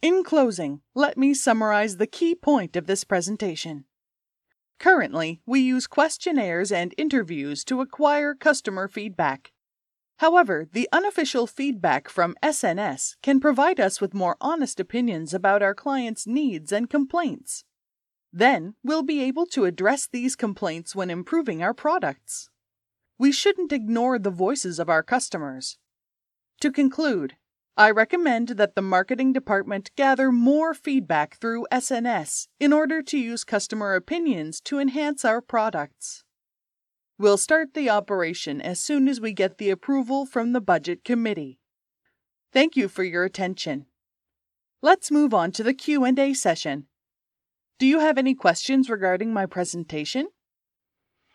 In closing, let me summarize the key point of this presentation. Currently, we use questionnaires and interviews to acquire customer feedback. However, the unofficial feedback from SNS can provide us with more honest opinions about our clients' needs and complaints. Then, we'll be able to address these complaints when improving our products. We shouldn't ignore the voices of our customers. To conclude, I recommend that the marketing department gather more feedback through SNS in order to use customer opinions to enhance our products. We'll start the operation as soon as we get the approval from the Budget Committee. Thank you for your attention. Let's move on to the Q&A session. Do you have any questions regarding my presentation?